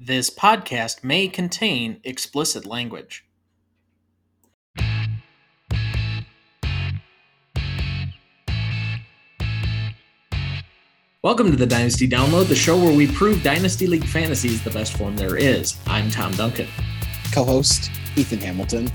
This podcast may contain explicit language. Welcome to the Dynasty Download, the show where we prove Dynasty League Fantasy is the best form there is. I'm Tom Duncan. Co host Ethan Hamilton.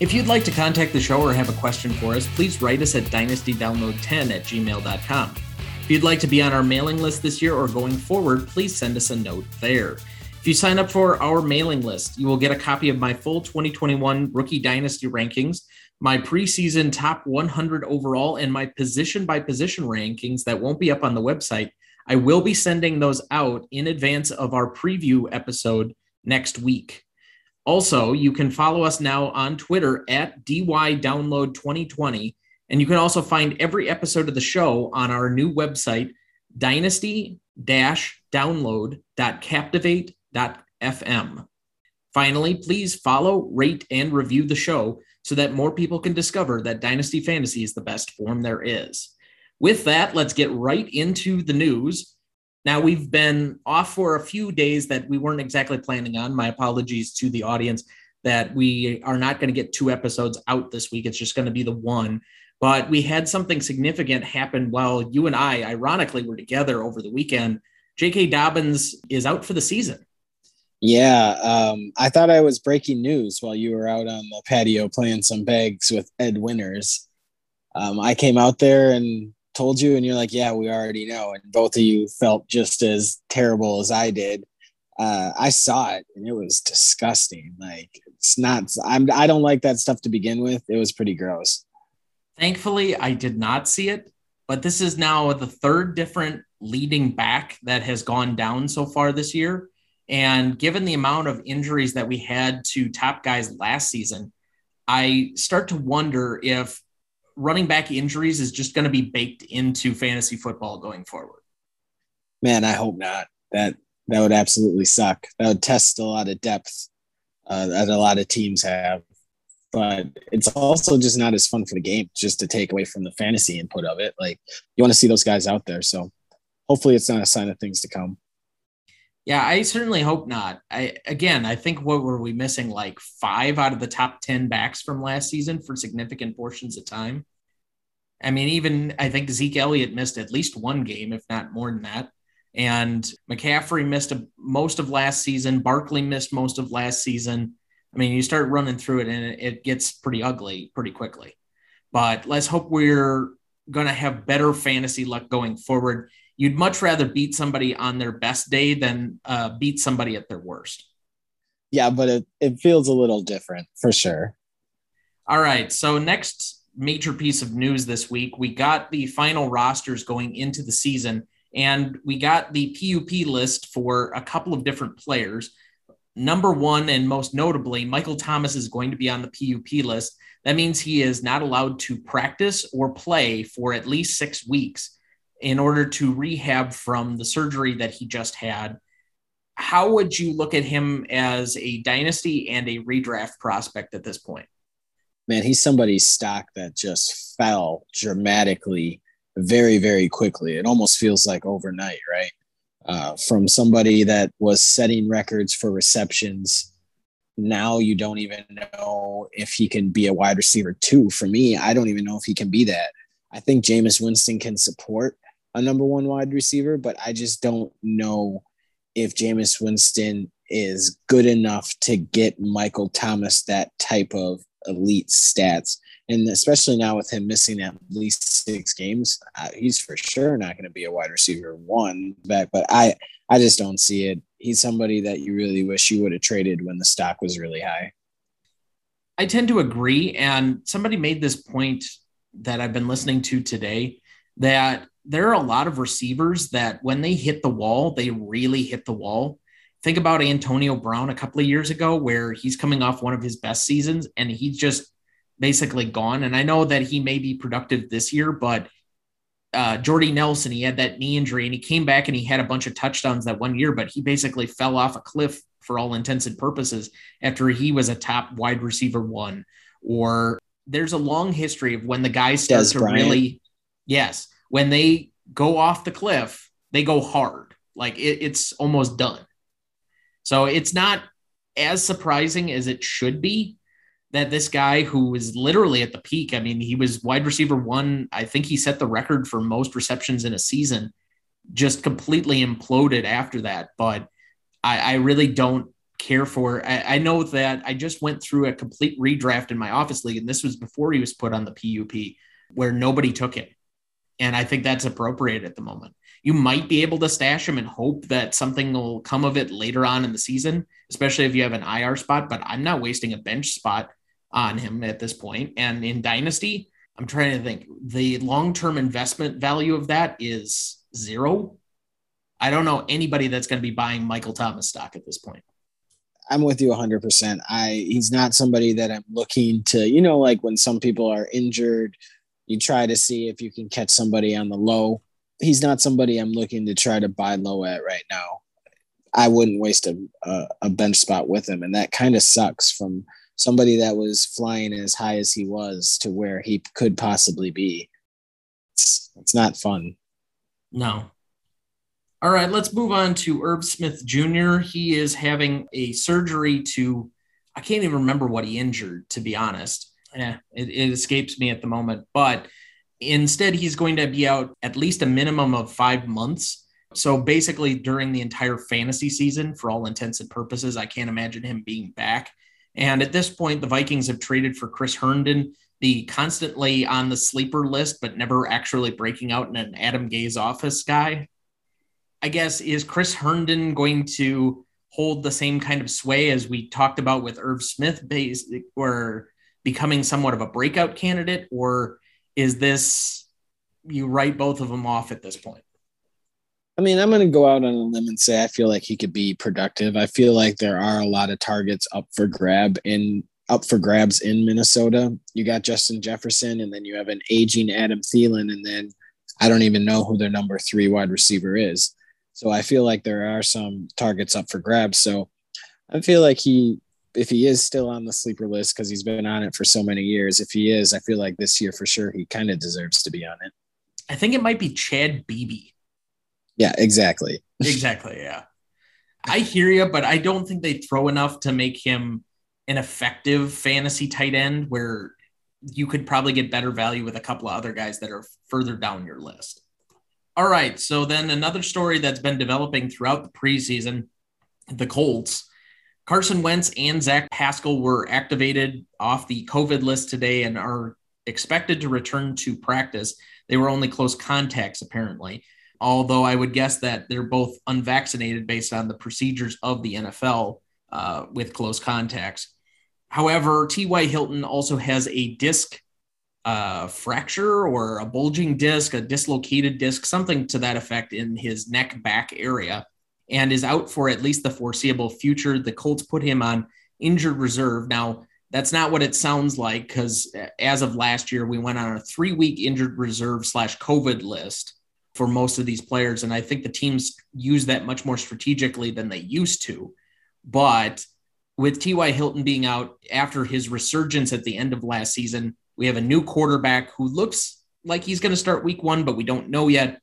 If you'd like to contact the show or have a question for us, please write us at dynastydownload10 at gmail.com. If you'd like to be on our mailing list this year or going forward, please send us a note there. If you sign up for our mailing list, you will get a copy of my full 2021 Rookie Dynasty rankings, my preseason top 100 overall, and my position by position rankings that won't be up on the website. I will be sending those out in advance of our preview episode next week. Also, you can follow us now on Twitter at DYDownload2020. And you can also find every episode of the show on our new website, dynasty download.captivate Dot fm. Finally, please follow, rate, and review the show so that more people can discover that Dynasty Fantasy is the best form there is. With that, let's get right into the news. Now, we've been off for a few days that we weren't exactly planning on. My apologies to the audience that we are not going to get two episodes out this week. It's just going to be the one. But we had something significant happen while you and I, ironically, were together over the weekend. J.K. Dobbins is out for the season. Yeah, um, I thought I was breaking news while you were out on the patio playing some bags with Ed Winters. Um, I came out there and told you, and you're like, "Yeah, we already know." And both of you felt just as terrible as I did. Uh, I saw it, and it was disgusting. Like it's not. I'm. I don't like that stuff to begin with. It was pretty gross. Thankfully, I did not see it, but this is now the third different leading back that has gone down so far this year and given the amount of injuries that we had to top guys last season, I start to wonder if running back injuries is just going to be baked into fantasy football going forward. Man, I hope not. That that would absolutely suck. That would test a lot of depth uh, that a lot of teams have. But it's also just not as fun for the game, just to take away from the fantasy input of it. Like you want to see those guys out there. So hopefully, it's not a sign of things to come. Yeah, I certainly hope not. I again, I think what were we missing? Like five out of the top ten backs from last season for significant portions of time. I mean, even I think Zeke Elliott missed at least one game, if not more than that. And McCaffrey missed a, most of last season. Barkley missed most of last season. I mean, you start running through it and it gets pretty ugly pretty quickly. But let's hope we're going to have better fantasy luck going forward you'd much rather beat somebody on their best day than uh, beat somebody at their worst. Yeah, but it, it feels a little different for sure. All right. So, next major piece of news this week, we got the final rosters going into the season, and we got the PUP list for a couple of different players. Number one, and most notably, Michael Thomas is going to be on the PUP list. That means he is not allowed to practice or play for at least six weeks in order to rehab from the surgery that he just had. How would you look at him as a dynasty and a redraft prospect at this point? Man, he's somebody's stock that just fell dramatically very, very quickly. It almost feels like overnight, right? Uh, from somebody that was setting records for receptions. Now you don't even know if he can be a wide receiver too. For me, I don't even know if he can be that. I think Jameis Winston can support a number one wide receiver, but I just don't know if Jameis Winston is good enough to get Michael Thomas that type of elite stats. And especially now with him missing at least six games, uh, he's for sure not going to be a wide receiver one back. But I, I just don't see it. He's somebody that you really wish you would have traded when the stock was really high. I tend to agree. And somebody made this point that I've been listening to today that there are a lot of receivers that when they hit the wall, they really hit the wall. Think about Antonio Brown a couple of years ago, where he's coming off one of his best seasons and he's just basically gone. And I know that he may be productive this year, but uh, Jordy Nelson, he had that knee injury and he came back and he had a bunch of touchdowns that one year, but he basically fell off a cliff for all intents and purposes after he was a top wide receiver one. Or there's a long history of when the guys start Dez to Bryant. really, yes, when they go off the cliff, they go hard. Like it, it's almost done. So it's not as surprising as it should be that this guy who was literally at the peak, I mean, he was wide receiver one. I think he set the record for most receptions in a season, just completely imploded after that. But I, I really don't care for. I, I, know that I just went through a complete redraft in my office league, and this was before he was put on the PUP, where nobody took him. And I think that's appropriate at the moment. You might be able to stash him and hope that something will come of it later on in the season, especially if you have an IR spot. But I'm not wasting a bench spot on him at this point. And in Dynasty, I'm trying to think the long term investment value of that is zero. I don't know anybody that's going to be buying Michael Thomas stock at this point. I'm with you 100%. I he's not somebody that I'm looking to, you know, like when some people are injured, you try to see if you can catch somebody on the low. He's not somebody I'm looking to try to buy low at right now. I wouldn't waste a, a, a bench spot with him. And that kind of sucks from somebody that was flying as high as he was to where he could possibly be. It's, it's not fun. No. All right, let's move on to Irv Smith Jr. He is having a surgery to, I can't even remember what he injured, to be honest. Yeah, it, it escapes me at the moment. But instead, he's going to be out at least a minimum of five months. So basically, during the entire fantasy season, for all intents and purposes, I can't imagine him being back. And at this point, the Vikings have traded for Chris Herndon, the constantly on the sleeper list, but never actually breaking out in an Adam Gase office guy. I guess, is Chris Herndon going to hold the same kind of sway as we talked about with Irv Smith, based or becoming somewhat of a breakout candidate? Or is this you write both of them off at this point? I mean, I'm going to go out on a limb and say I feel like he could be productive. I feel like there are a lot of targets up for grab in up for grabs in Minnesota. You got Justin Jefferson, and then you have an aging Adam Thielen, and then I don't even know who their number three wide receiver is. So I feel like there are some targets up for grabs. So I feel like he, if he is still on the sleeper list because he's been on it for so many years, if he is, I feel like this year for sure he kind of deserves to be on it. I think it might be Chad Beebe. Yeah, exactly. exactly. Yeah. I hear you, but I don't think they throw enough to make him an effective fantasy tight end where you could probably get better value with a couple of other guys that are further down your list. All right. So then another story that's been developing throughout the preseason the Colts. Carson Wentz and Zach Pascal were activated off the COVID list today and are expected to return to practice. They were only close contacts, apparently although I would guess that they're both unvaccinated based on the procedures of the NFL uh, with close contacts. However, T.Y. Hilton also has a disc uh, fracture or a bulging disc, a dislocated disc, something to that effect in his neck back area, and is out for at least the foreseeable future. The Colts put him on injured reserve. Now, that's not what it sounds like because as of last year, we went on a three week injured reserve slash COVID list for most of these players. And I think the teams use that much more strategically than they used to. But with T.Y. Hilton being out after his resurgence at the end of last season, we have a new quarterback who looks like he's going to start week one, but we don't know yet.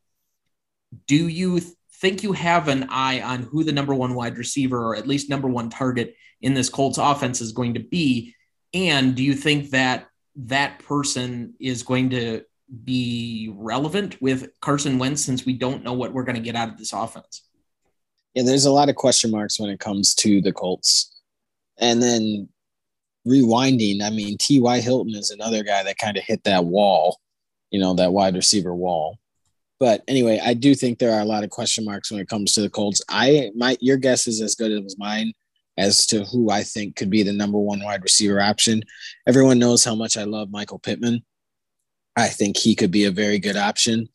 Do you think you have an eye on who the number one wide receiver or at least number one target in this Colts offense is going to be? And do you think that that person is going to be relevant with Carson Wentz since we don't know what we're going to get out of this offense? Yeah, there's a lot of question marks when it comes to the Colts. And then rewinding, I mean, T.Y. Hilton is another guy that kind of hit that wall, you know, that wide receiver wall. But anyway, I do think there are a lot of question marks when it comes to the Colts. I my your guess is as good as mine as to who I think could be the number one wide receiver option. Everyone knows how much I love Michael Pittman. I think he could be a very good option,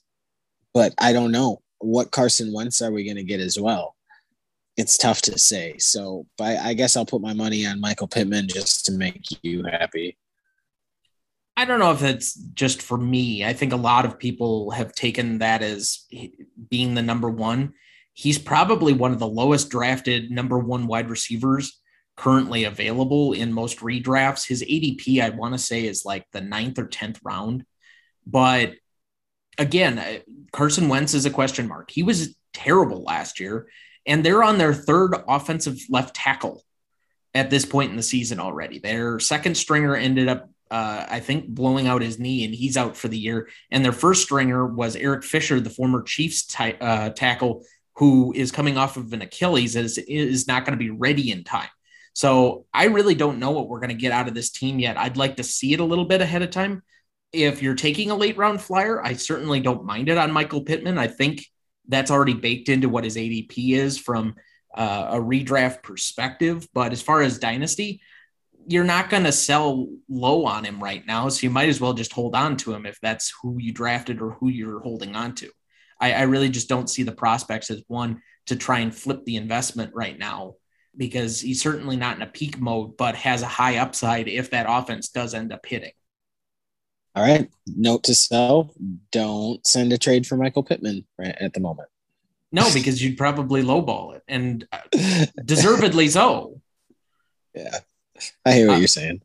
but I don't know what Carson Wentz are we going to get as well. It's tough to say. So, I guess I'll put my money on Michael Pittman just to make you happy. I don't know if it's just for me. I think a lot of people have taken that as being the number one. He's probably one of the lowest drafted number one wide receivers currently available in most redrafts. His ADP, I want to say, is like the ninth or 10th round. But again, Carson Wentz is a question mark. He was terrible last year. and they're on their third offensive left tackle at this point in the season already. Their second stringer ended up, uh, I think, blowing out his knee, and he's out for the year. And their first stringer was Eric Fisher, the former Chiefs t- uh, tackle, who is coming off of an Achilles, is is not going to be ready in time. So I really don't know what we're going to get out of this team yet. I'd like to see it a little bit ahead of time. If you're taking a late round flyer, I certainly don't mind it on Michael Pittman. I think that's already baked into what his ADP is from uh, a redraft perspective. But as far as dynasty, you're not going to sell low on him right now. So you might as well just hold on to him if that's who you drafted or who you're holding on to. I, I really just don't see the prospects as one to try and flip the investment right now because he's certainly not in a peak mode, but has a high upside if that offense does end up hitting. All right. Note to self don't send a trade for Michael Pittman right at the moment. No, because you'd probably lowball it and uh, deservedly so. Yeah. I hear what uh, you're saying.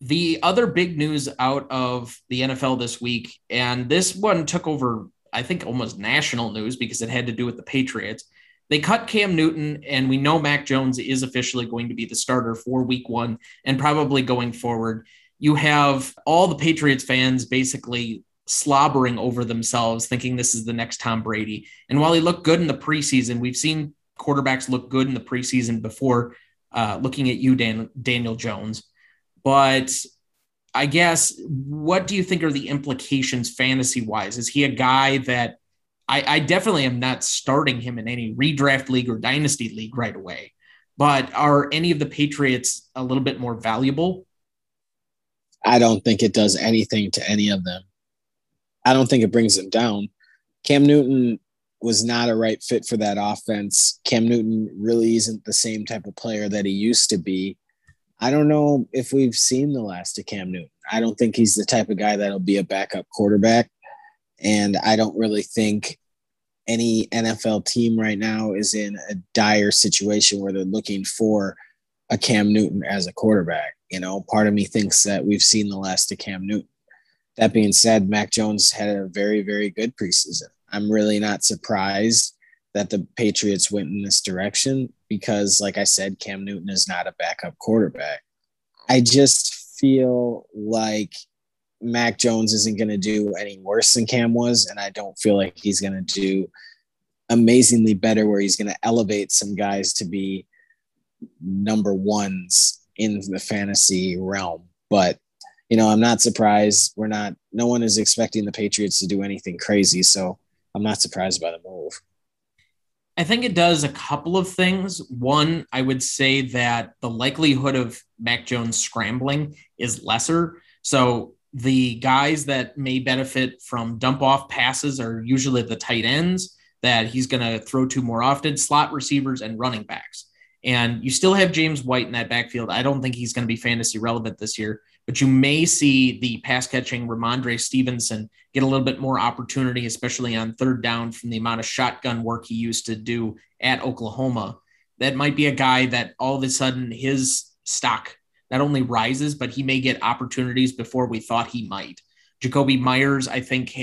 The other big news out of the NFL this week, and this one took over, I think, almost national news because it had to do with the Patriots. They cut Cam Newton, and we know Mac Jones is officially going to be the starter for week one and probably going forward. You have all the Patriots fans basically slobbering over themselves, thinking this is the next Tom Brady. And while he looked good in the preseason, we've seen quarterbacks look good in the preseason before uh, looking at you, Dan, Daniel Jones. But I guess, what do you think are the implications fantasy wise? Is he a guy that I, I definitely am not starting him in any redraft league or dynasty league right away? But are any of the Patriots a little bit more valuable? I don't think it does anything to any of them. I don't think it brings them down. Cam Newton was not a right fit for that offense. Cam Newton really isn't the same type of player that he used to be. I don't know if we've seen the last of Cam Newton. I don't think he's the type of guy that'll be a backup quarterback. And I don't really think any NFL team right now is in a dire situation where they're looking for a Cam Newton as a quarterback. You know, part of me thinks that we've seen the last of Cam Newton. That being said, Mac Jones had a very, very good preseason. I'm really not surprised that the Patriots went in this direction because, like I said, Cam Newton is not a backup quarterback. I just feel like Mac Jones isn't going to do any worse than Cam was, and I don't feel like he's going to do amazingly better where he's going to elevate some guys to be number ones in the fantasy realm. But you know, I'm not surprised. We're not, no one is expecting the Patriots to do anything crazy. So I'm not surprised by the move. I think it does a couple of things. One, I would say that the likelihood of Mac Jones scrambling is lesser. So the guys that may benefit from dump off passes are usually the tight ends that he's going to throw to more often, slot receivers, and running backs. And you still have James White in that backfield. I don't think he's going to be fantasy relevant this year, but you may see the pass catching Rhamondre Stevenson get a little bit more opportunity, especially on third down from the amount of shotgun work he used to do at Oklahoma. That might be a guy that all of a sudden his stock not only rises, but he may get opportunities before we thought he might. Jakobi Meyers, I think,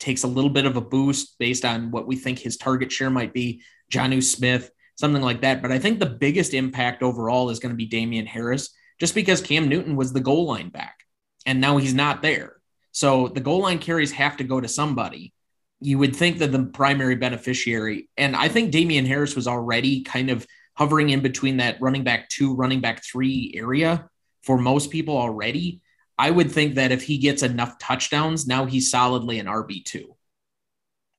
takes a little bit of a boost based on what we think his target share might be. Jonnu Smith, something like that. But I think the biggest impact overall is going to be Damien Harris just because Cam Newton was the goal line back and now he's not there. So the goal line carries have to go to somebody. You would think that the primary beneficiary, and I think Damien Harris was already kind of hovering in between that running back two, running back three area for most people already. I would think that if he gets enough touchdowns, now he's solidly an RB2.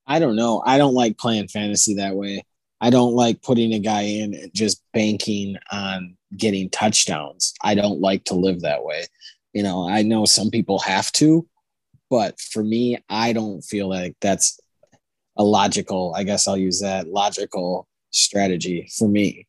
I don't know. I don't like playing fantasy that way. I don't like putting a guy in and just banking on getting touchdowns. I don't like to live that way. You know, I know some people have to, but for me, I don't feel like that's a logical, I guess I'll use that logical strategy for me.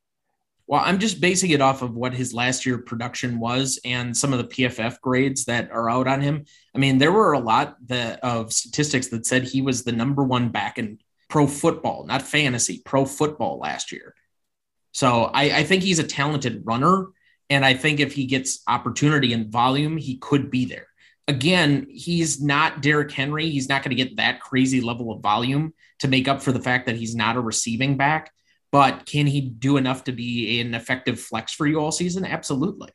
Well, I'm just basing it off of what his last year production was and some of the PFF grades that are out on him. I mean, there were a lot that, of statistics that said he was the number one back in pro football, not fantasy, pro football last year. So I, I think he's a talented runner. And I think if he gets opportunity and volume, he could be there. Again, he's not Derrick Henry. He's not going to get that crazy level of volume to make up for the fact that he's not a receiving back. But can he do enough to be an effective flex for you all season? Absolutely.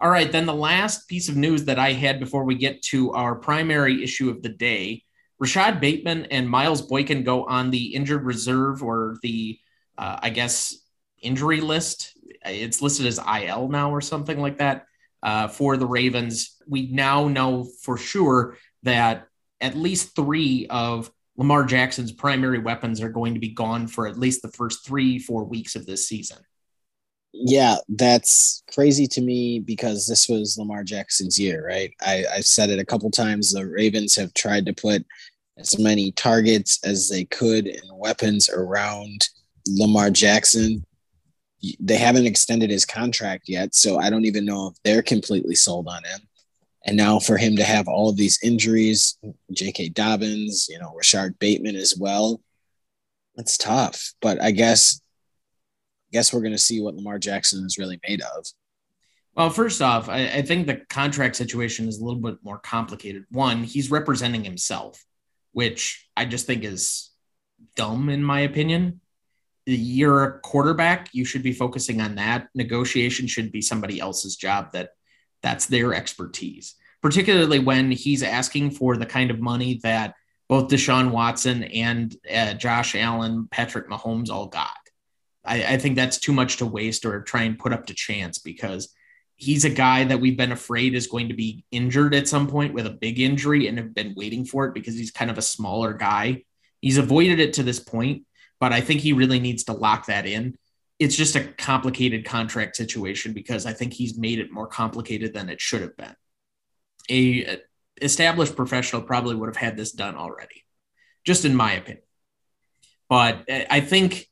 All right, then the last piece of news that I had before we get to our primary issue of the day Rashod Bateman and Miles Boykin go on the injured reserve or the, uh, I guess, injury list. It's listed as IL now or something like that uh, for the Ravens. We now know for sure that at least three of Lamar Jackson's primary weapons are going to be gone for at least the first three, four weeks of this season. Yeah, that's crazy to me because this was Lamar Jackson's year, right? I, I've said it a couple times. The Ravens have tried to put as many targets as they could and weapons around Lamar Jackson. They haven't extended his contract yet, so I don't even know if they're completely sold on him. And now for him to have all of these injuries, J.K. Dobbins, you know, Rashod Bateman as well, it's tough. But I guess, I guess we're going to see what Lamar Jackson is really made of. Well, first off, I, I think the contract situation is a little bit more complicated. One, he's representing himself, which I just think is dumb in my opinion. You're a quarterback. You should be focusing on that. Negotiation should be somebody else's job that that's their expertise, particularly when he's asking for the kind of money that both Deshaun Watson and uh, Josh Allen, Patrick Mahomes all got. I, I think that's too much to waste or try and put up to chance because he's a guy that we've been afraid is going to be injured at some point with a big injury and have been waiting for it because he's kind of a smaller guy. He's avoided it to this point, but I think he really needs to lock that in it's just a complicated contract situation because I think he's made it more complicated than it should have been. A established professional probably would have had this done already, just in my opinion. But I think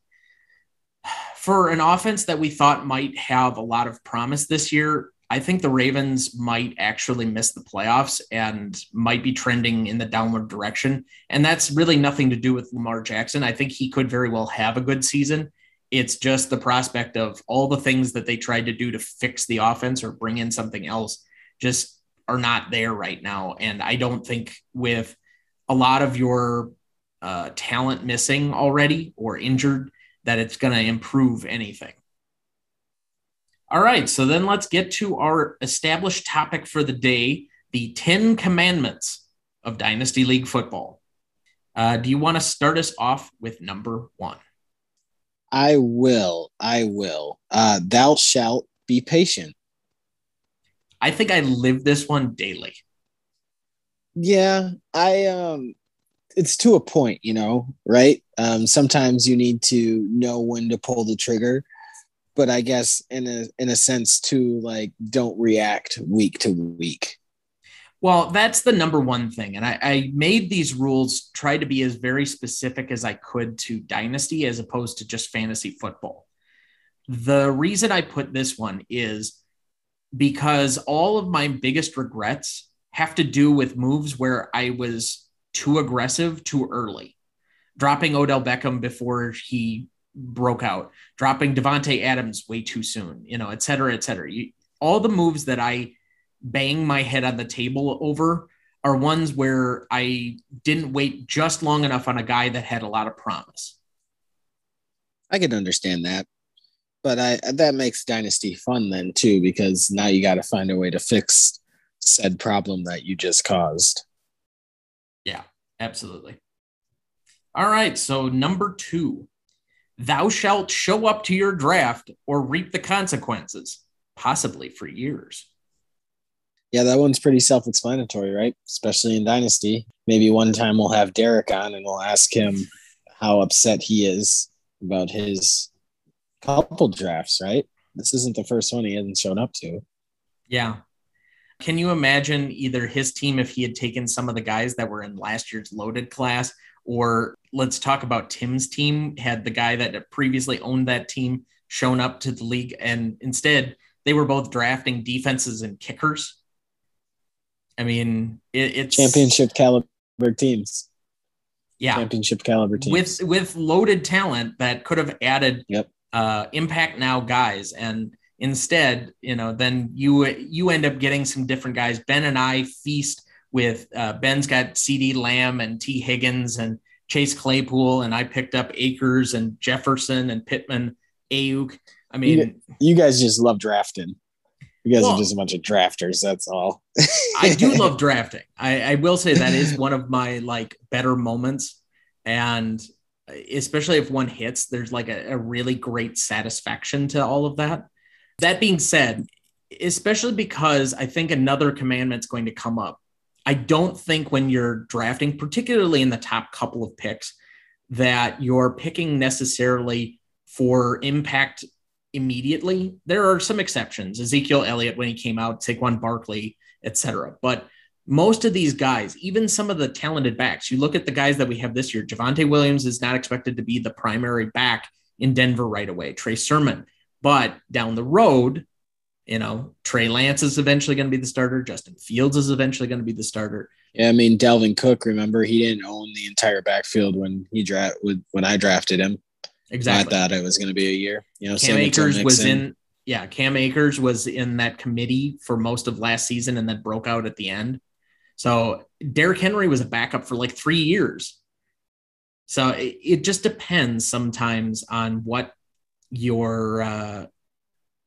for an offense that we thought might have a lot of promise this year, I think the Ravens might actually miss the playoffs and might be trending in the downward direction. And that's really nothing to do with Lamar Jackson. I think he could very well have a good season it's just the prospect of all the things that they tried to do to fix the offense or bring in something else just are not there right now. And I don't think with a lot of your uh, talent missing already or injured that it's going to improve anything. All right, so then let's get to our established topic for the day the 10 commandments of Dynasty League football. Uh, do you want to start us off with number one? I will. I will. Uh, thou shalt be patient. I think I live this one daily. Yeah, I um it's to a point, you know, right? Um sometimes you need to know when to pull the trigger, but I guess in a in a sense to like don't react week to week. Well, that's the number one thing. And I, I, made these rules try to be as very specific as I could to dynasty as opposed to just fantasy football. The reason I put this one is because all of my biggest regrets have to do with moves where I was too aggressive too early, dropping Odell Beckham before he broke out, dropping Davante Adams way too soon, you know, et cetera, et cetera. You, all the moves that I bang my head on the table over are ones where I didn't wait just long enough on a guy that had a lot of promise. I can understand that. But I that makes Dynasty fun then too, because now you got to find a way to fix said problem that you just caused. Yeah, absolutely. All right. So number two, thou shalt show up to your draft or reap the consequences, possibly for years yeah, that one's pretty self explanatory, right? Especially in Dynasty. Maybe one time we'll have Derek on and we'll ask him how upset he is about his couple drafts, right? This isn't the first one he hasn't shown up to. Yeah. Can you imagine either his team if he had taken some of the guys that were in last year's loaded class, or let's talk about Tim's team, had the guy that previously owned that team shown up to the league, and instead they were both drafting defenses and kickers I mean, it, it's championship caliber teams. Yeah, championship caliber teams with with loaded talent that could have added yep. uh, impact now guys, and instead, you know, then you you end up getting some different guys. Ben and I feast with uh, Ben's got CeeDee Lamb and Tee Higgins, and Chase Claypool and I picked up Akers and Jefferson and Pittman, Aiyuk. I mean, you, you guys just love drafting. You guys well, are just a bunch of drafters. That's all. I do love drafting. I, I will say that is one of my like better moments. And especially if one hits, there's like a, a really great satisfaction to all of that. That being said, especially because I think another commandment's going to come up. I don't think when you're drafting, particularly in the top couple of picks, that you're picking necessarily for impact immediately. There are some exceptions. Ezekiel Elliott when he came out, Saquon Barkley, etc. But most of these guys, even some of the talented backs, you look at the guys that we have this year. Javonte Williams is not expected to be the primary back in Denver right away. Trey Sermon, but down the road, you know, Trey Lance is eventually going to be the starter. Justin Fields is eventually going to be the starter. Yeah, I mean Dalvin Cook. Remember, he didn't own the entire backfield when he draft when I drafted him. Exactly. I thought it was going to be a year. You know, Cam Akers was in. Yeah, Cam Akers was in that committee for most of last season and then broke out at the end. So Derrick Henry was a backup for like three years. So it, it just depends sometimes on what your, uh,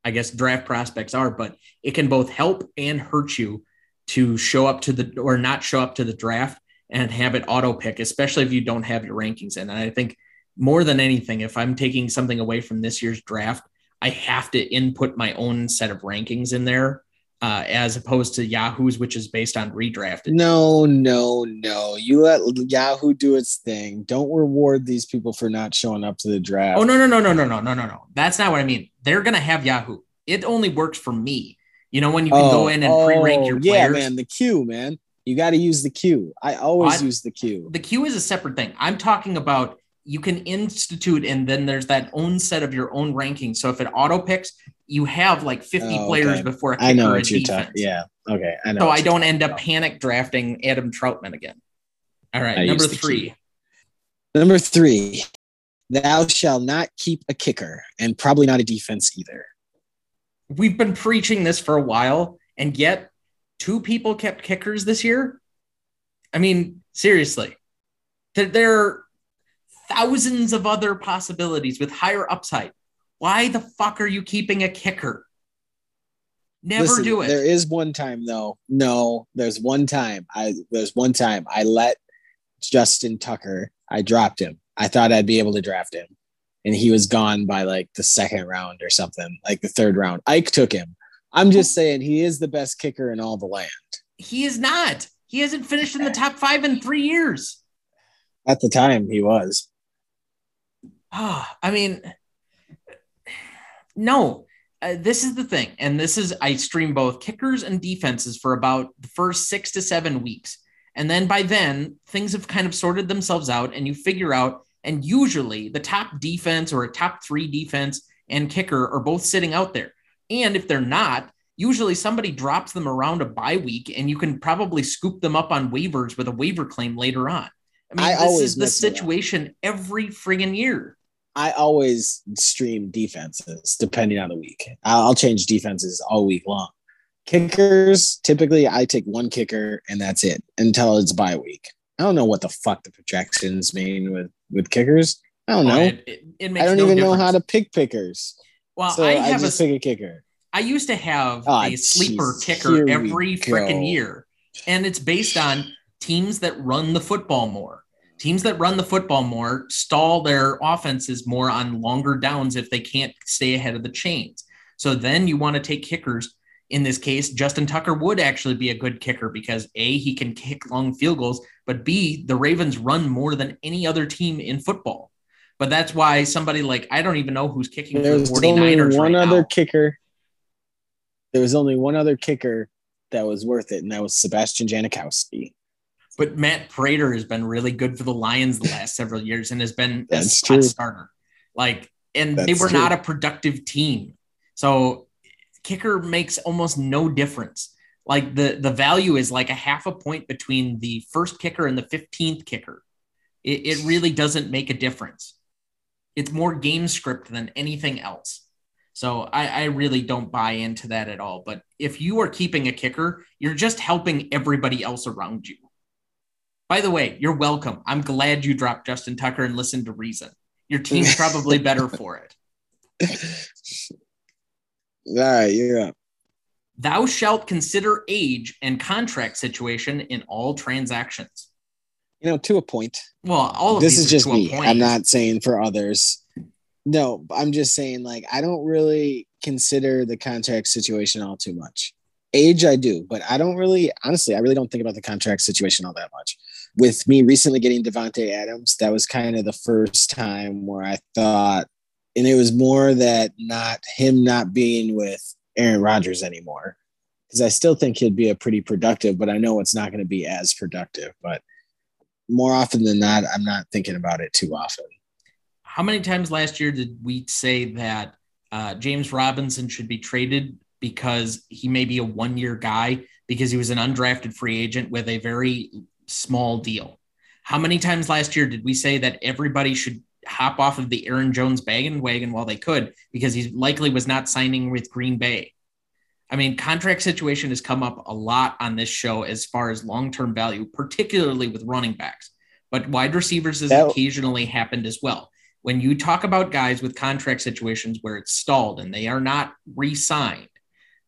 I guess, draft prospects are, but it can both help and hurt you to show up to the or not show up to the draft and have it auto pick, especially if you don't have your rankings in. And I think more than anything, if I'm taking something away from this year's draft, I have to input my own set of rankings in there uh, as opposed to Yahoo's, which is based on redrafted. No, no, no. You let Yahoo do its thing. Don't reward these people for not showing up to the draft. Oh no, no, no, no, no, no, no, no, no. That's not what I mean. They're gonna have Yahoo. It only works for me. You know when you can oh, go in and oh, pre-rank your players. Yeah, man. The queue, man. You got to use the queue. I always use the queue. The queue is a separate thing. I'm talking about you can institute and then there's that own set of your own ranking. So if it auto picks, you have like 50 oh, players before a I know what you're talking. Yeah. Okay. I know. So I don't end up panic drafting Adam Trautman again. All right. I number three. Number three. Thou shall not keep a kicker and probably not a defense either. We've been preaching this for a while, and yet two people kept kickers this year. I mean, seriously, there thousands of other possibilities with higher upside. Why the fuck are you keeping a kicker? Never Listen, do it. There is one time though. No, there's one time. I there's one time I let Justin Tucker. I dropped him. I thought I'd be able to draft him, and he was gone by like the second round or something, like the third round. Ike took him. I'm just saying he is the best kicker in all the land. He is not. He hasn't finished in the top five in three years. At the time, he was. Oh, I mean, no. Uh, this is the thing, and this is I stream both kickers and defenses for about the first six to seven weeks, and then by then things have kind of sorted themselves out, and you figure out. And usually, the top defense or a top three defense and kicker are both sitting out there. And if they're not, usually somebody drops them around a bye week, and you can probably scoop them up on waivers with a waiver claim later on. I mean, I this is the situation every friggin' year. I always stream defenses depending on the week. I'll change defenses all week long. Kickers, typically I take one kicker and that's it until it's bye week. I don't know what the fuck the projections mean with with kickers. I don't oh, know. It, it, it I don't no even difference. know how to pick pickers. Well, so I, have I just a, pick a kicker. I used to have oh, a sleeper geez. kicker every freaking year, and it's based on teams that run the football more teams that run the football more stall their offenses more on longer downs if they can't stay ahead of the chains. So then you want to take kickers. In this case, Justin Tucker would actually be a good kicker because A, he can kick long field goals, but B, the Ravens run more than any other team in football. But that's why somebody like I don't even know who's kicking There's for the 49ers. Only one right other now. kicker. There was only one other kicker that was worth it, and that was Sebastian Janikowski. But Matt Prater has been really good for the Lions the last several years and has been a spot starter. Like, and That's they were true. not a productive team. So kicker makes almost no difference. Like the the value is like a half a point between the first kicker and the 15th kicker. It, it really doesn't make a difference. It's more game script than anything else. So I, I, really don't buy into that at all. But if you are keeping a kicker, you're just helping everybody else around you. By the way, you're welcome. I'm glad you dropped Justin Tucker and listened to Reason. Your team's probably better for it. All right, you're up. Thou shalt consider age and contract situation in all transactions. You know, to a point. Well, all of this these is just me. I'm not saying for others. No, I'm just saying like I don't really consider the contract situation all too much. Age I do, but I don't really honestly, I really don't think about the contract situation all that much. With me recently getting Davante Adams, that was kind of the first time where I thought and it was more that not him not being with Aaron Rodgers anymore. Because I still think he'd be a pretty productive, but I know it's not going to be as productive. But more often than not, I'm not thinking about it too often. How many times last year did we say that uh, James Robinson should be traded because he may be a one year guy because he was an undrafted free agent with a very small deal? How many times last year did we say that everybody should hop off of the Aaron Jones bandwagon wagon while they could because he likely was not signing with Green Bay? I mean, contract situation has come up a lot on this show as far as long term value, particularly with running backs, but wide receivers has That- occasionally happened as well. When you talk about guys with contract situations where it's stalled and they are not re signed,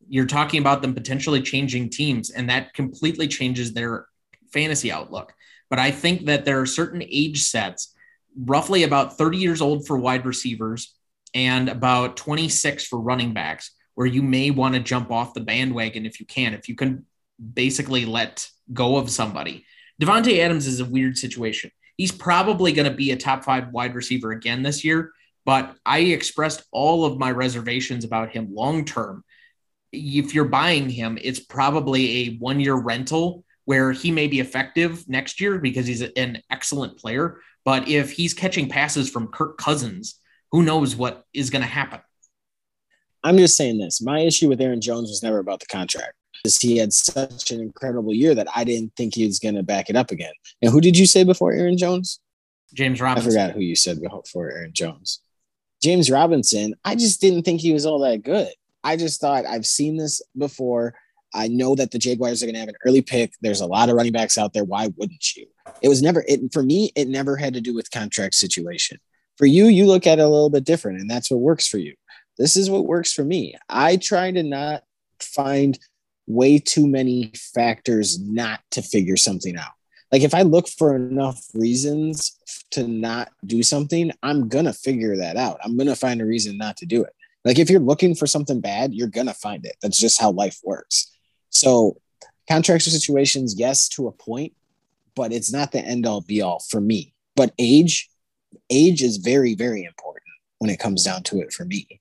you're talking about them potentially changing teams, and that completely changes their fantasy outlook. But I think that there are certain age sets, roughly about 30 years old for wide receivers and about 26 for running backs, where you may want to jump off the bandwagon if you can, if you can basically let go of somebody. Davante Adams is a weird situation. He's probably going to be a top five wide receiver again this year, but I expressed all of my reservations about him long term. If you're buying him, it's probably a one year rental where he may be effective next year because he's an excellent player. But if he's catching passes from Kirk Cousins, who knows what is going to happen? I'm just saying this. My issue with Aaron Jones was never about the contract. Because he had such an incredible year that I didn't think he was going to back it up again. And who did you say before Aaron Jones? James Robinson. I forgot who you said before Aaron Jones. James Robinson, I just didn't think he was all that good. I just thought I've seen this before. I know that the Jaguars are going to have an early pick. There's a lot of running backs out there. Why wouldn't you? It was never it for me. It never had to do with contract situation. For you, you look at it a little bit different, and that's what works for you. This is what works for me. I try to not find way too many factors not to figure something out. Like if I look for enough reasons to not do something, I'm gonna figure that out. I'm gonna find a reason not to do it. Like if you're looking for something bad, you're gonna find it. That's just how life works. So contracts or situations, yes, to a point, but it's not the end all be all for me. But age, age is very, very important when it comes down to it for me.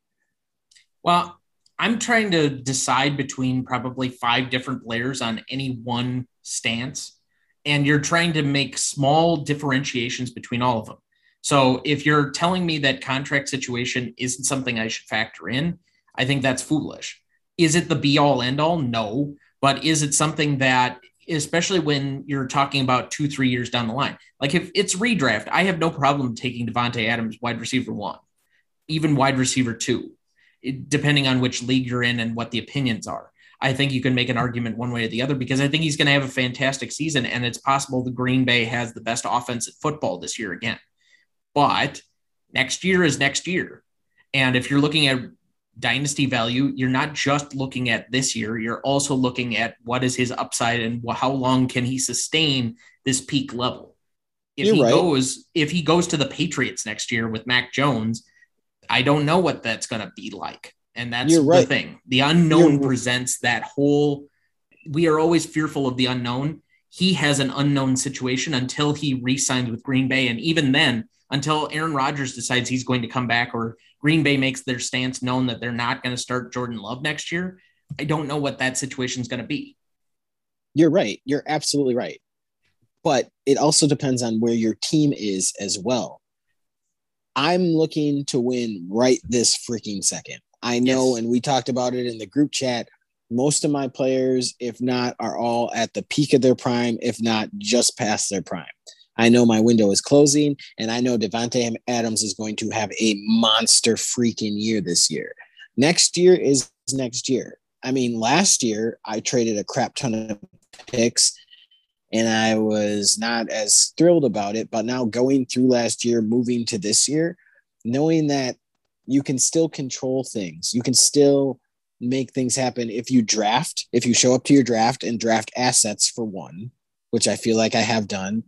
Well, I'm trying to decide between probably five different players on any one stance, and you're trying to make small differentiations between all of them. So if you're telling me that contract situation isn't something I should factor in, I think that's foolish. Is it the be all end all? No. But is it something that, especially when you're talking about two, three years down the line, like if it's redraft, I have no problem taking Davante Adams wide receiver one, even wide receiver two depending on which league you're in and what the opinions are. I think you can make an argument one way or the other because I think he's going to have a fantastic season, and it's possible the Green Bay has the best offense at football this year again. But next year is next year, and if you're looking at dynasty value, you're not just looking at this year; you're also looking at what is his upside and how long can he sustain this peak level. If You're he right. goes, if he goes to the Patriots next year with Mac Jones, I don't know what that's going to be like. And that's You're right. the thing. The unknown You're- presents that whole, we are always fearful of the unknown. He has an unknown situation until he re signs with Green Bay. And even then, until Aaron Rodgers decides he's going to come back or Green Bay makes their stance known that they're not going to start Jordan Love next year, I don't know what that situation is going to be. You're right. You're absolutely right. But it also depends on where your team is as well. I'm looking to win right this freaking second. I know, Yes. and we talked about it in the group chat. Most of my players, if not, are all at the peak of their prime, if not just past their prime. I know my window is closing, and I know Davante Adams is going to have a monster freaking year this year. Next year is next year. I mean, last year I traded a crap ton of picks and I was not as thrilled about it. But now going through last year, moving to this year, knowing that you can still control things, you can still make things happen if you draft, if you show up to your draft and draft assets for one, which I feel like I have done.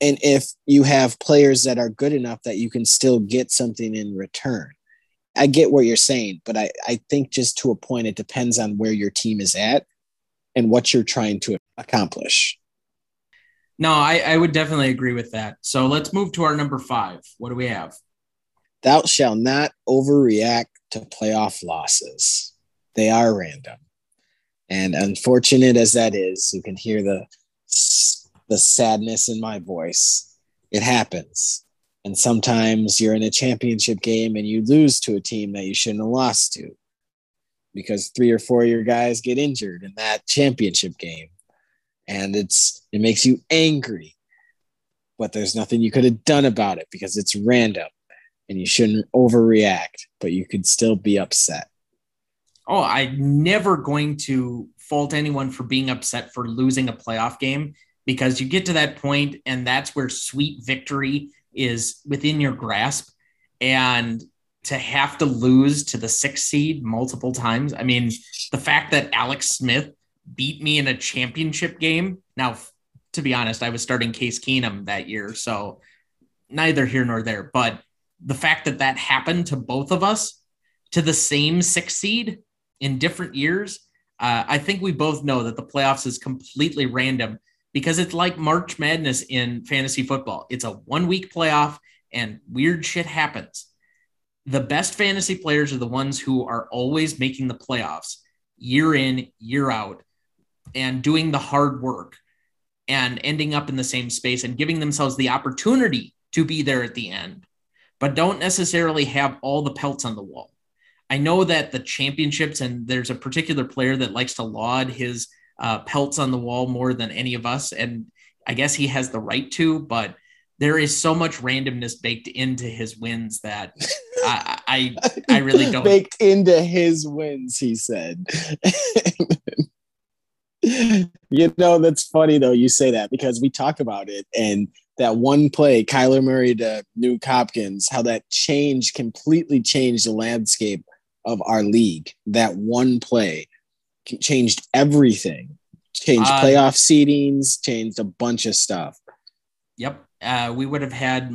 And if you have players that are good enough that you can still get something in return. I get what you're saying, but I, I think just to a point, it depends on where your team is at and what you're trying to accomplish. No, I, I would definitely agree with that. So let's move to our number five. What do we have? Thou shalt not overreact to playoff losses. They are random. And unfortunate as that is, you can hear the the sadness in my voice. It happens. And sometimes you're in a championship game and you lose to a team that you shouldn't have lost to because three or four of your guys get injured in that championship game and it's it makes you angry but there's nothing you could have done about it because it's random and you shouldn't overreact but you could still be upset oh i'm never going to fault anyone for being upset for losing a playoff game because you get to that point and that's where sweet victory is within your grasp and to have to lose to the six seed multiple times i mean the fact that alex smith beat me in a championship game. Now, to be honest, I was starting Case Keenum that year, so neither here nor there. But the fact that that happened to both of us to the same six seed in different years, uh, I think we both know that the playoffs is completely random because it's like March Madness in fantasy football. It's a one week playoff and weird shit happens. The best fantasy players are the ones who are always making the playoffs year in, year out and doing the hard work and ending up in the same space and giving themselves the opportunity to be there at the end, but don't necessarily have all the pelts on the wall. I know that the championships, and there's a particular player that likes to laud his uh, pelts on the wall more than any of us. And I guess he has the right to, but there is so much randomness baked into his wins that I, I, I really don't. Baked into his wins, he said. you know, that's funny though. You say that because we talk about it and that one play, Kyler Murray to Nuk Hopkins, how that change completely changed the landscape of our league. That one play changed everything, changed uh, playoff seedings, changed a bunch of stuff. Yep. Uh, we would have had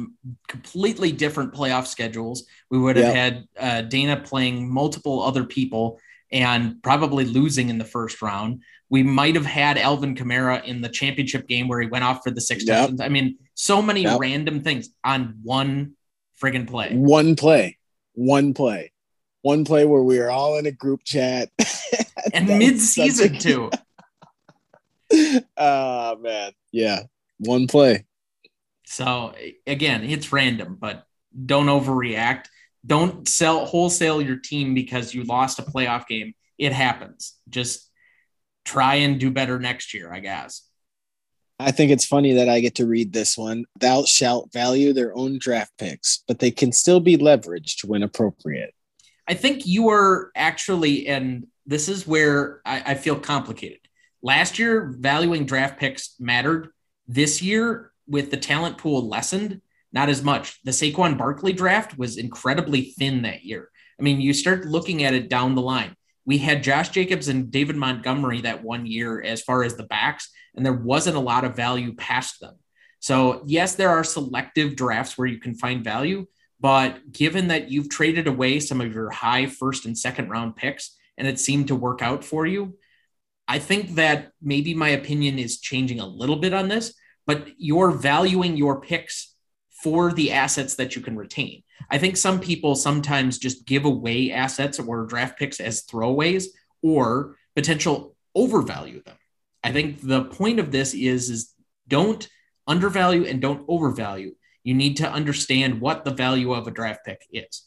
completely different playoff schedules. We would have yep. had uh, Dana playing multiple other people and probably losing in the first round. We might have had Alvin Kamara in the championship game where he went off for the six yep. touchdowns. I mean, so many yep. random things on one friggin' play. One play. One play. One play where we are all in a group chat. and mid-season a... too. oh man. Yeah. One play. So again, it's random, but don't overreact. Don't sell wholesale your team because you lost a playoff game. It happens. Just try and do better next year, I guess. I think it's funny that I get to read this one. Thou shalt value their own draft picks, but they can still be leveraged when appropriate. I think you are actually, and this is where I, I feel complicated. Last year, valuing draft picks mattered. This year, with the talent pool lessened, not as much. The Saquon Barkley draft was incredibly thin that year. I mean, you start looking at it down the line we had Josh Jacobs and David Montgomery that one year as far as the backs, and there wasn't a lot of value past them. So, yes, there are selective drafts where you can find value, but given that you've traded away some of your high first and second round picks and it seemed to work out for you, I think that maybe my opinion is changing a little bit on this, but you're valuing your picks for the assets that you can retain. I think some people sometimes just give away assets or draft picks as throwaways or potential overvalue them. I think the point of this is is don't undervalue and don't overvalue. You need to understand what the value of a draft pick is.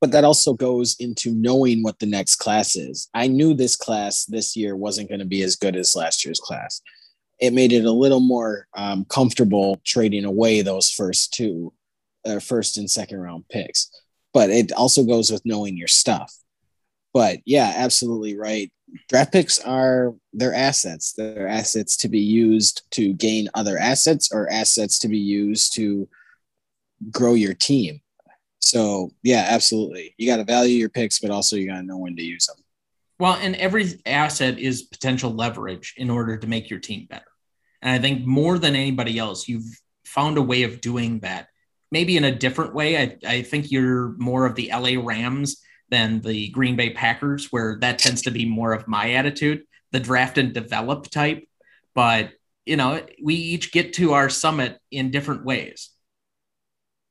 But that also goes into knowing what the next class is. I knew this class this year wasn't going to be as good as last year's class. It made it a little more um, comfortable trading away those first two uh, first and second round picks. But it also goes with knowing your stuff. But yeah, absolutely right. Draft picks are their assets. They're assets to be used to gain other assets or assets to be used to grow your team. So yeah, absolutely. You got to value your picks, but also you got to know when to use them. Well, and every asset is potential leverage in order to make your team better. And I think more than anybody else, you've found a way of doing that. Maybe in a different way. I, I think you're more of the LA Rams than the Green Bay Packers, where that tends to be more of my attitude, the draft and develop type. But, you know, we each get to our summit in different ways.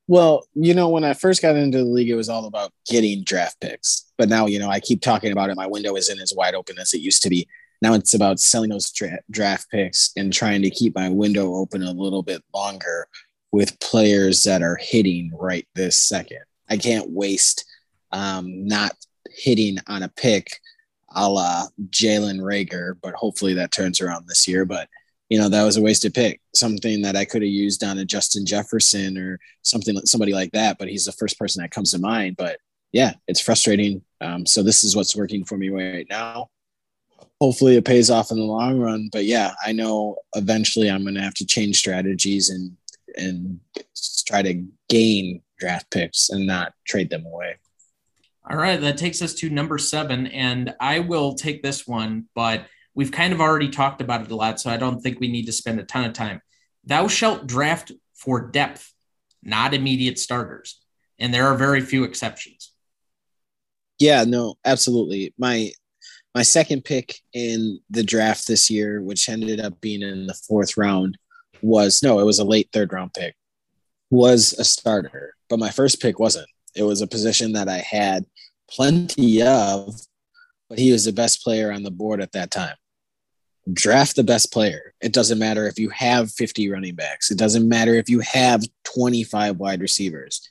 Well, you know, when I first got into the league, it was all about getting draft picks. But now, you know, I keep talking about it. My window isn't as wide open as it used to be. Now it's about selling those dra- draft picks and trying to keep my window open a little bit longer with players that are hitting right this second. I can't waste um, not hitting on a pick a la Jalen Reagor, but hopefully that turns around this year. But you know that was a wasted pick something that i could have used on a justin jefferson or something somebody like that but he's the first person that comes to mind but yeah it's frustrating. Um, so this is what's working for me right now. Hopefully it pays off in the long run but yeah i know eventually i'm going to have to change strategies and and try to gain draft picks and not trade them away. All right that takes us to number seven and i will take this one but We've kind of already talked about it a lot, so I don't think we need to spend a ton of time. Thou shalt draft for depth, not immediate starters. And there are very few exceptions. Yeah, no, absolutely. My my second pick in the draft this year, which ended up being in the fourth round, was no, it was a late third round pick, was a starter. But my first pick wasn't. It was a position that I had plenty of, but he was the best player on the board at that time draft the best player. It doesn't matter if you have 50 running backs. It doesn't matter if you have 25 wide receivers.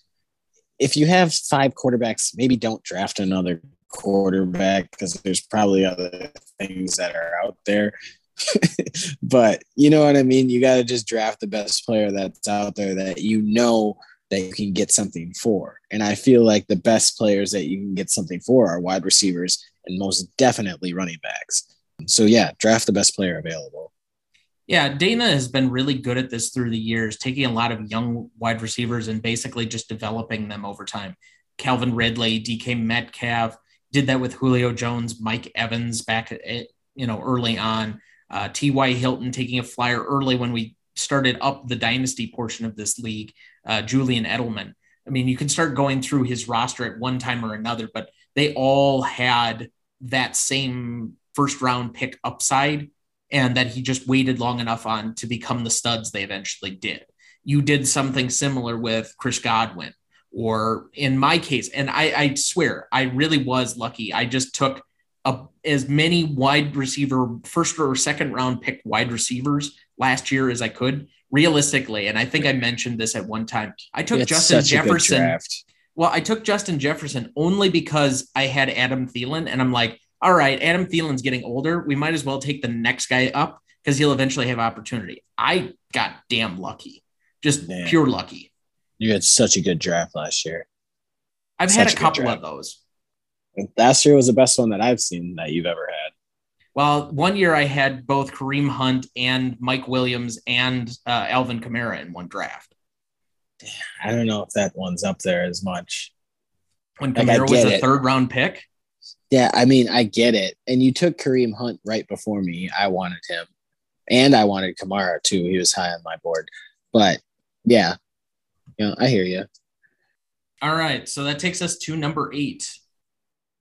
If you have five quarterbacks, maybe don't draft another quarterback because there's probably other things that are out there. but you know what I mean? You got to just draft the best player that's out there that you know that you can get something for. And I feel like the best players that you can get something for are wide receivers and most definitely running backs. So yeah, draft the best player available. Yeah, Dana has been really good at this through the years, taking a lot of young wide receivers and basically just developing them over time. Calvin Ridley, DK Metcalf did that with Julio Jones, Mike Evans back at, you know early on. Uh, T.Y. Hilton taking a flyer early when we started up the dynasty portion of this league. Uh, Julian Edelman. I mean, you can start going through his roster at one time or another, but they all had that same first round pick upside and that he just waited long enough on to become the studs they eventually did. You did something similar with Chris Godwin, or in my case, and I, I swear I really was lucky. I just took a, as many wide receiver, first or second round pick wide receivers last year as I could realistically. And I think I mentioned this at one time. I took it's Justin Jefferson. Well, I took Justin Jefferson only because I had Adam Thielen, and I'm like, all right, Adam Thielen's getting older. We might as well take the next guy up because he'll eventually have opportunity. I got damn lucky, just Man. pure lucky. You had such a good draft last year. I've such had a, a couple of those. Last year was the best one that I've seen that you've ever had. Well, one year I had both Kareem Hunt and Mike Williams and uh, Alvin Kamara in one draft. I don't know if that one's up there as much. When Kamara like, was a it. third round pick. Yeah, I mean, I get it. And you took Kareem Hunt right before me. I wanted him. And I wanted Kamara too. He was high on my board. But yeah, you know, I hear you. All right. So that takes us to number eight.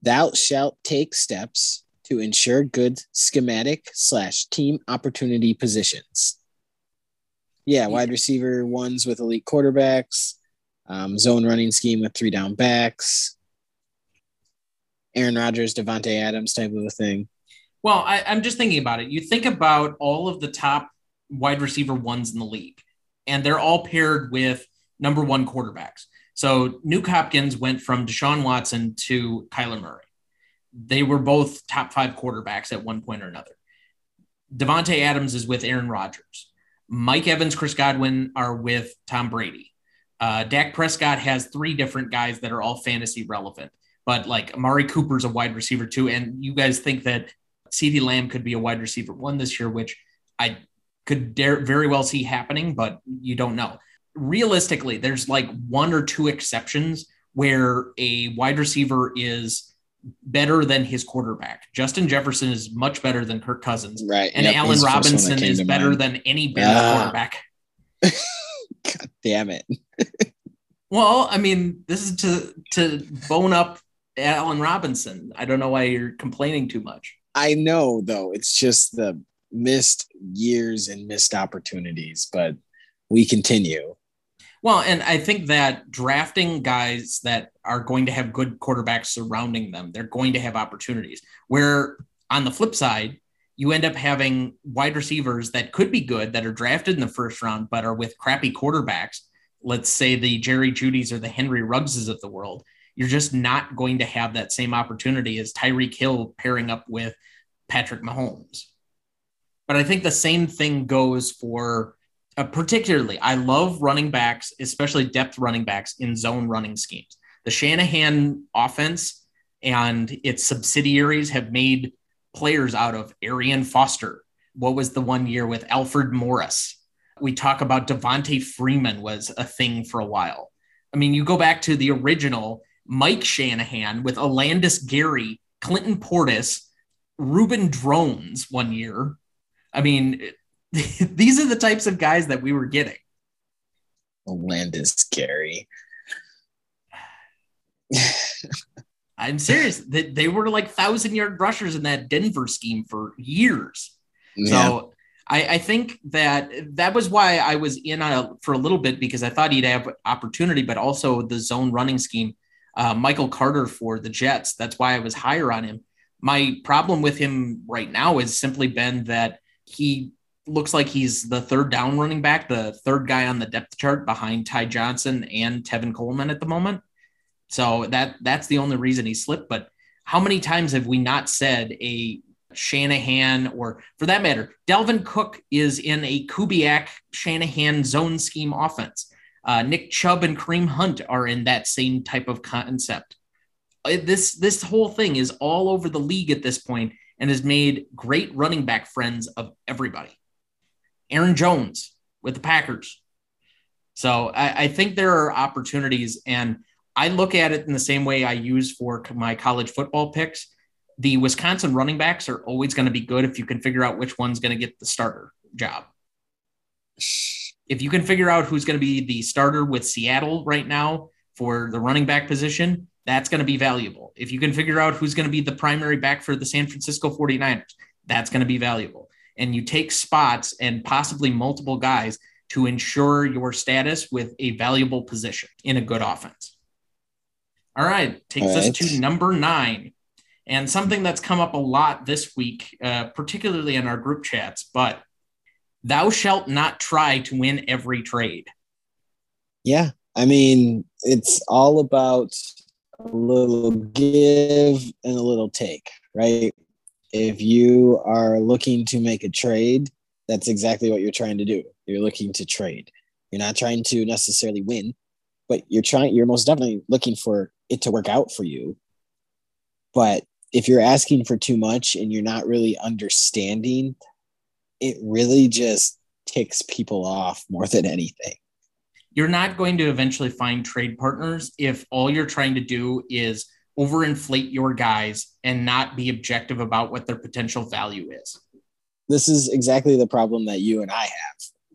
Thou shalt take steps to ensure good schematic slash team opportunity positions. Yeah, wide receiver ones with elite quarterbacks, um, zone running scheme with three down backs, Aaron Rodgers, Davante Adams type of a thing. Well, I, I'm just thinking about it. You think about all of the top wide receiver ones in the league, and they're all paired with number one quarterbacks. So Nuk Hopkins went from Deshaun Watson to Kyler Murray. They were both top five quarterbacks at one point or another. Davante Adams is with Aaron Rodgers. Mike Evans, Chris Godwin are with Tom Brady. Uh, Dak Prescott has three different guys that are all fantasy relevant. But like Amari Cooper's a wide receiver too. And you guys think that CeeDee Lamb could be a wide receiver one this year, which I could dare, very well see happening, but you don't know. Realistically, there's like one or two exceptions where a wide receiver is better than his quarterback. Justin Jefferson is much better than Kirk Cousins. Right. And yep, Allen Robinson is better mind. than any better ah. quarterback. God damn it. well, I mean, this is to to bone up Allen Robinson. I don't know why you're complaining too much. I know though. It's just the missed years and missed opportunities, but we continue. Well, and I think that drafting guys that are going to have good quarterbacks surrounding them, they're going to have opportunities. Where on the flip side, you end up having wide receivers that could be good that are drafted in the first round, but are with crappy quarterbacks. Let's say the Jerry Jeudy's or the Henry Ruggses of the world. You're just not going to have that same opportunity as Tyreek Hill pairing up with Patrick Mahomes. But I think the same thing goes for uh, particularly, I love running backs, especially depth running backs in zone running schemes. The Shanahan offense and its subsidiaries have made players out of Arian Foster. What was the one year with Alfred Morris? We talk about Devonta Freeman was a thing for a while. I mean, you go back to the original Mike Shanahan with Olandis Gary, Clinton Portis, Reuben Droughns one year. I mean, these are the types of guys that we were getting. Landis Gary. I'm serious. They, they were like thousand yard rushers in that Denver scheme for years. Yeah. So I, I, think that that was why I was in a, for a little bit because I thought he'd have opportunity, but also the zone running scheme. Uh, Michael Carter for the Jets. That's why I was higher on him. My problem with him right now has simply been that he looks like he's the third down running back, the third guy on the depth chart behind Ty Johnson and Tevin Coleman at the moment. So that that's the only reason he slipped. But how many times have we not said a Shanahan or for that matter, Dalvin Cook is in a Kubiak Shanahan zone scheme offense. Uh, Nick Chubb and Kareem Hunt are in that same type of concept. Uh, this this whole thing is all over the league at this point and has made great running back friends of everybody. Aaron Jones with the Packers. So I, I, think there are opportunities, and I look at it in the same way I use for my college football picks. The Wisconsin running backs are always going to be good if you can figure out which one's going to get the starter job. If you can figure out who's going to be the starter with Seattle right now for the running back position, that's going to be valuable. If you can figure out who's going to be the primary back for the San Francisco 49ers, that's going to be valuable and you take spots and possibly multiple guys to ensure your status with a valuable position in a good offense. All right, takes All right. us to number nine, and something that's come up a lot this week, uh, particularly in our group chats. But thou shalt not try to win every trade. Yeah, I mean, it's all about a little give and a little take, right? if you are looking to make a trade, that's exactly what you're trying to do. You're looking to trade. You're not trying to necessarily win, but you're trying, you're most definitely looking for it to work out for you. But if you're asking for too much and you're not really understanding, it really just ticks people off more than anything. You're not going to eventually find trade partners if all you're trying to do is overinflate your guys and not be objective about what their potential value is. This is exactly the problem that you and I have.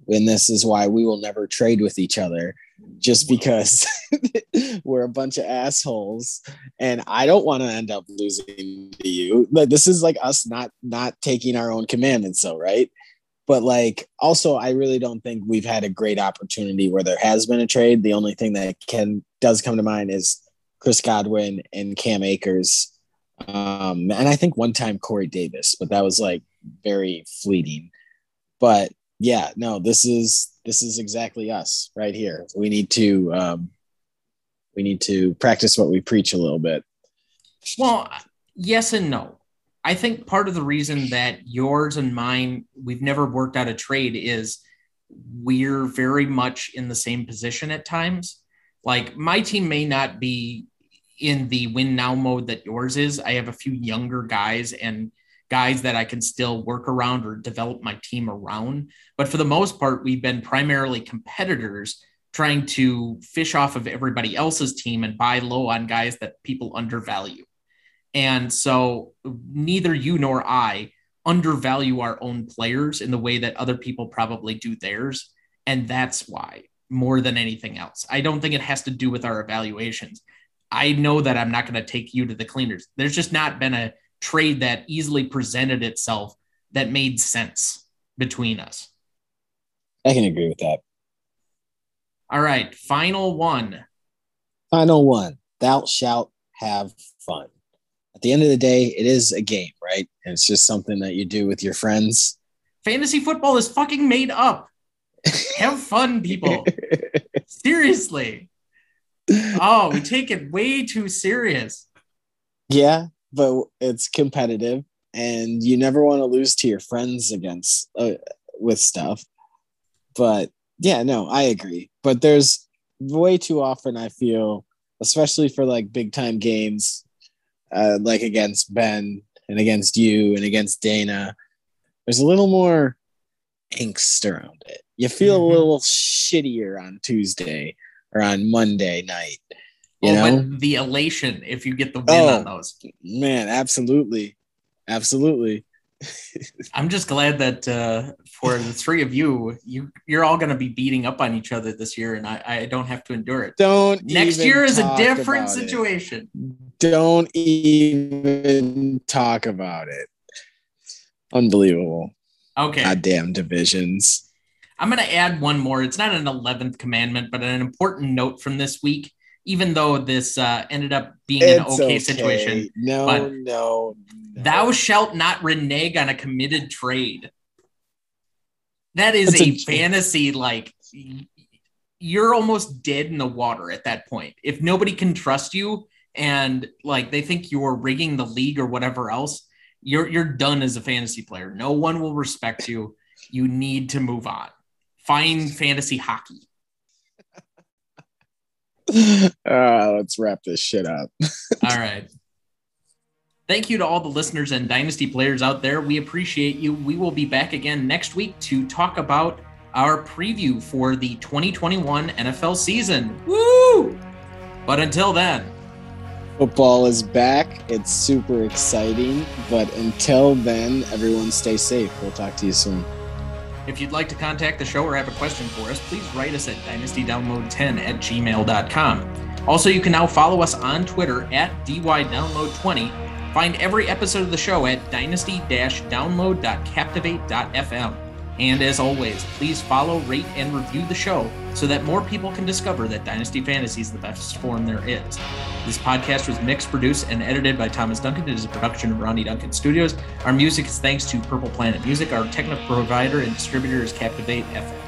And this is why we will never trade with each other just because we're a bunch of assholes and I don't want to end up losing to you. But this is like us not not taking our own commandments, so right? But like also I really don't think we've had a great opportunity where there has been a trade. The only thing that can does come to mind is Chris Godwin and Cam Akers. Um, and I think one time Corey Davis, but that was like very fleeting. But yeah, no, this is this is exactly us right here. We need to um, we need to practice what we preach a little bit. Well, yes and no. I think part of the reason that yours and mine we've never worked out a trade is we're very much in the same position at times. Like my team may not be in the win now mode that yours is. I have a few younger guys and guys that I can still work around or develop my team around. But for the most part, we've been primarily competitors trying to fish off of everybody else's team and buy low on guys that people undervalue. And so neither you nor I undervalue our own players in the way that other people probably do theirs. And that's why, more than anything else. I don't think it has to do with our evaluations. I know that I'm not going to take you to the cleaners. There's just not been a trade that easily presented itself that made sense between us. I can agree with that. All right, final one. Final one. Thou shalt have fun. At the end of the day, it is a game, right? And it's just something that you do with your friends. Fantasy football is fucking made up. have fun, people. Seriously. Oh, we take it way too serious. Yeah, but it's competitive and you never want to lose to your friends against uh, with stuff. But yeah no i agree. But there's way too often i feel especially for like big time games uh, like against ben and against you and against dana there's a little more angst around it. You feel mm-hmm. a little shittier on tuesday or on monday night you oh, know the elation if you get the win oh, on those. Man, absolutely, absolutely. I'm just glad that uh, for the three of you, you you're all going to be beating up on each other this year, and I, I don't have to endure it. Don't. Next year is a different situation. It. Don't even talk about it. Unbelievable. Okay. Goddamn divisions. I'm going to add one more. It's not an 11th commandment, but an important note from this week even though this uh, ended up being it's an okay, okay, situation. No, no, no. Thou shalt not renege on a committed trade. That is a, a fantasy like you're almost dead in the water at that point. If nobody can trust you and like they think you're rigging the league or whatever else, you're you're done as a fantasy player. No one will respect you. You need to move on. Find fantasy hockey. Uh, let's wrap this shit up. all right. Thank you to all the listeners and Dynasty players out there. We appreciate you. We will be back again next week to talk about our preview for the 2021 NFL season. Woo! But until then, football is back. It's super exciting. But until then, everyone stay safe. We'll talk to you soon. If you'd like to contact the show or have a question for us, please write us at dynastydownload10 at gmail.com. Also, you can now follow us on Twitter at DYDownload20. Find every episode of the show at dynasty-download.captivate.fm. And as always, please follow, rate, and review the show so that more people can discover that Dynasty Fantasy is the best form there is. This podcast was mixed, produced, and edited by Thomas Duncan. It is a production of Ronnie Duncan Studios. Our music is thanks to Purple Planet Music. Our technical provider and distributor is Captivate FM.